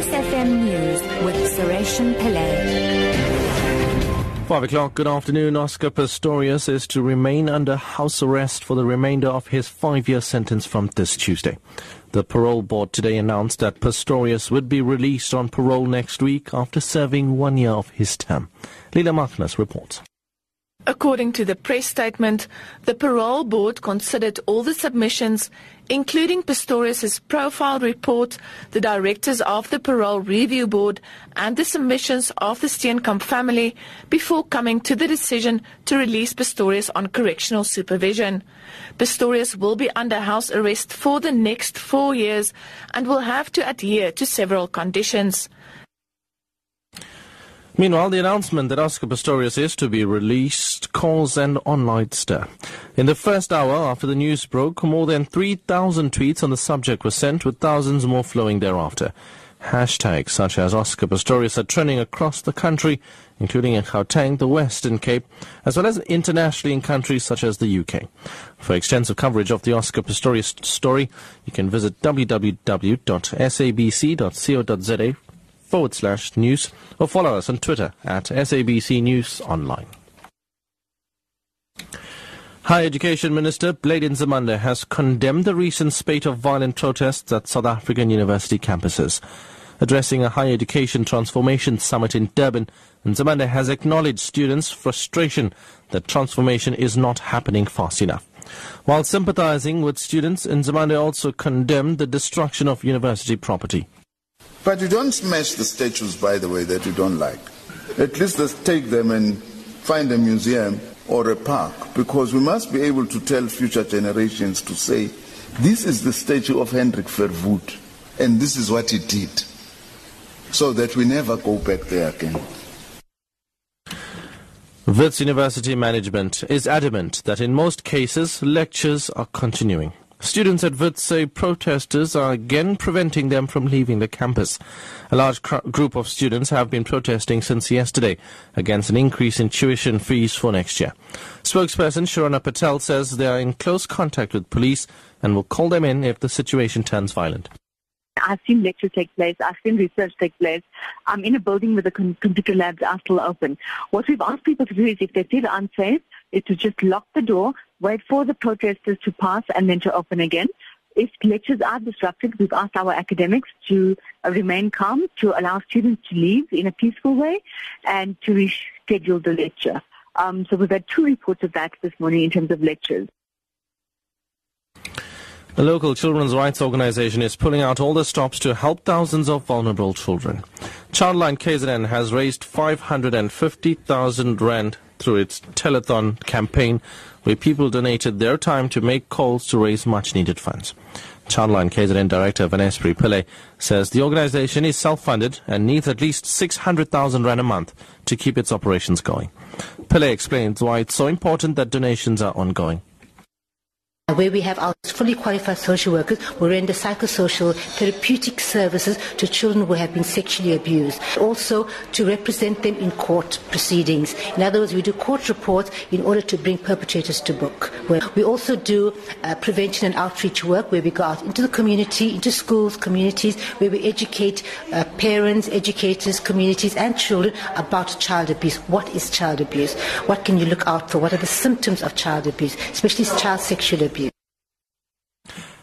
Lotus FM News with Sureshan Pillay. Five o'clock, good afternoon. Oscar Pistorius is to remain under house arrest for the remainder of his five-year sentence from this Tuesday. The parole board today announced that Pistorius would be released on parole next week after serving one year of his term. Leela Magnus reports. According to the press statement, the parole board considered all the submissions, including Pistorius' profile report, the directors of the parole review board, and the submissions of the Steenkamp family before coming to the decision to release Pistorius on correctional supervision. Pistorius will be under house arrest for the next four years and will have to adhere to several conditions. Meanwhile, the announcement that Oscar Pistorius is to be released caused an online stir. In the first hour after the news broke, more than 3,000 tweets on the subject were sent, with thousands more flowing thereafter. Hashtags such as Oscar Pistorius are trending across the country, including in Gauteng, the Western Cape, as well as internationally in countries such as the UK. For extensive coverage of the Oscar Pistorius story, you can visit www.sabc.co.za forward slash news or follow us on Twitter at SABC News Online. Higher Education Minister Blade Nzimande has condemned the recent spate of violent protests at South African university campuses. Addressing a higher education transformation summit in Durban, Nzimande has acknowledged students' frustration that transformation is not happening fast enough. While sympathizing with students, Nzimande also condemned the destruction of university property. But you don't smash the statues, by the way, that you don't like. At least let's take them and find a museum or a park, because we must be able to tell future generations to say, this is the statue of Hendrik Verwoerd, and this is what he did, so that we never go back there again. Wits University management is adamant that in most cases lectures are continuing. Students at Wits say protesters are again preventing them from leaving the campus. A large cr- group of students have been protesting since yesterday against an increase in tuition fees for next year. Spokesperson Shirona Patel says they are in close contact with police and will call them in if the situation turns violent. I've seen lectures take place. I've seen research take place. I'm in a building where the computer labs are still open. What we've asked people to do is if they feel unsafe, is to just lock the door, wait for the protesters to pass, and then to open again. If lectures are disrupted, we've asked our academics to uh, remain calm, to allow students to leave in a peaceful way, and to reschedule the lecture. Um, so we've had two reports of that this morning in terms of lectures. The local children's rights organization is pulling out all the stops to help thousands of vulnerable children. Childline KZN has raised 550,000 rand through its telethon campaign, where people donated their time to make calls to raise much needed funds. Childline KZN Director Vanessa Pillay says the organization is self-funded and needs at least 600,000 rand a month to keep its operations going. Pillay explains why it's so important that donations are ongoing where we have our fully qualified social workers who render psychosocial therapeutic services to children who have been sexually abused. Also to represent them in court proceedings. In other words, we do court reports in order to bring perpetrators to book. We also do uh, prevention and outreach work where we go out into the community, into schools, communities, where we educate uh, parents, educators, communities and children about child abuse. What is child abuse? What can you look out for? What are the symptoms of child abuse, especially child sexual abuse?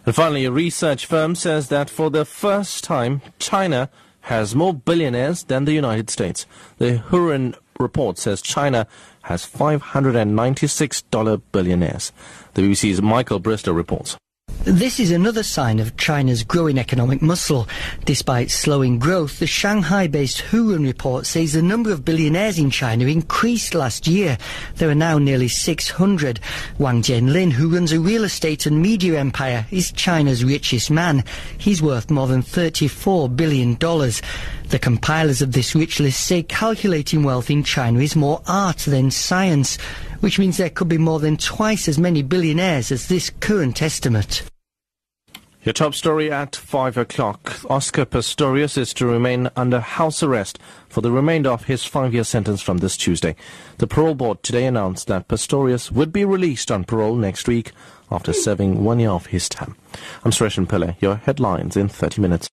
And finally, a research firm says that for the first time, China has more billionaires than the United States. The Hurun report says China has $596 billionaires. The BBC's Michael Bristow reports. This is another sign of China's growing economic muscle. Despite slowing growth, the Shanghai-based Hurun report says the number of billionaires in China increased last year. There are now nearly 600. Wang Jianlin, who runs a real estate and media empire, is China's richest man. He's worth more than $34 billion. The compilers of this rich list say calculating wealth in China is more art than science, which means there could be more than twice as many billionaires as this current estimate. Your top story at 5 o'clock. Oscar Pistorius is to remain under house arrest for the remainder of his five-year sentence from this Tuesday. The parole board today announced that Pistorius would be released on parole next week after serving one year of his term. I'm Suresh Pillay. Your headlines in 30 minutes.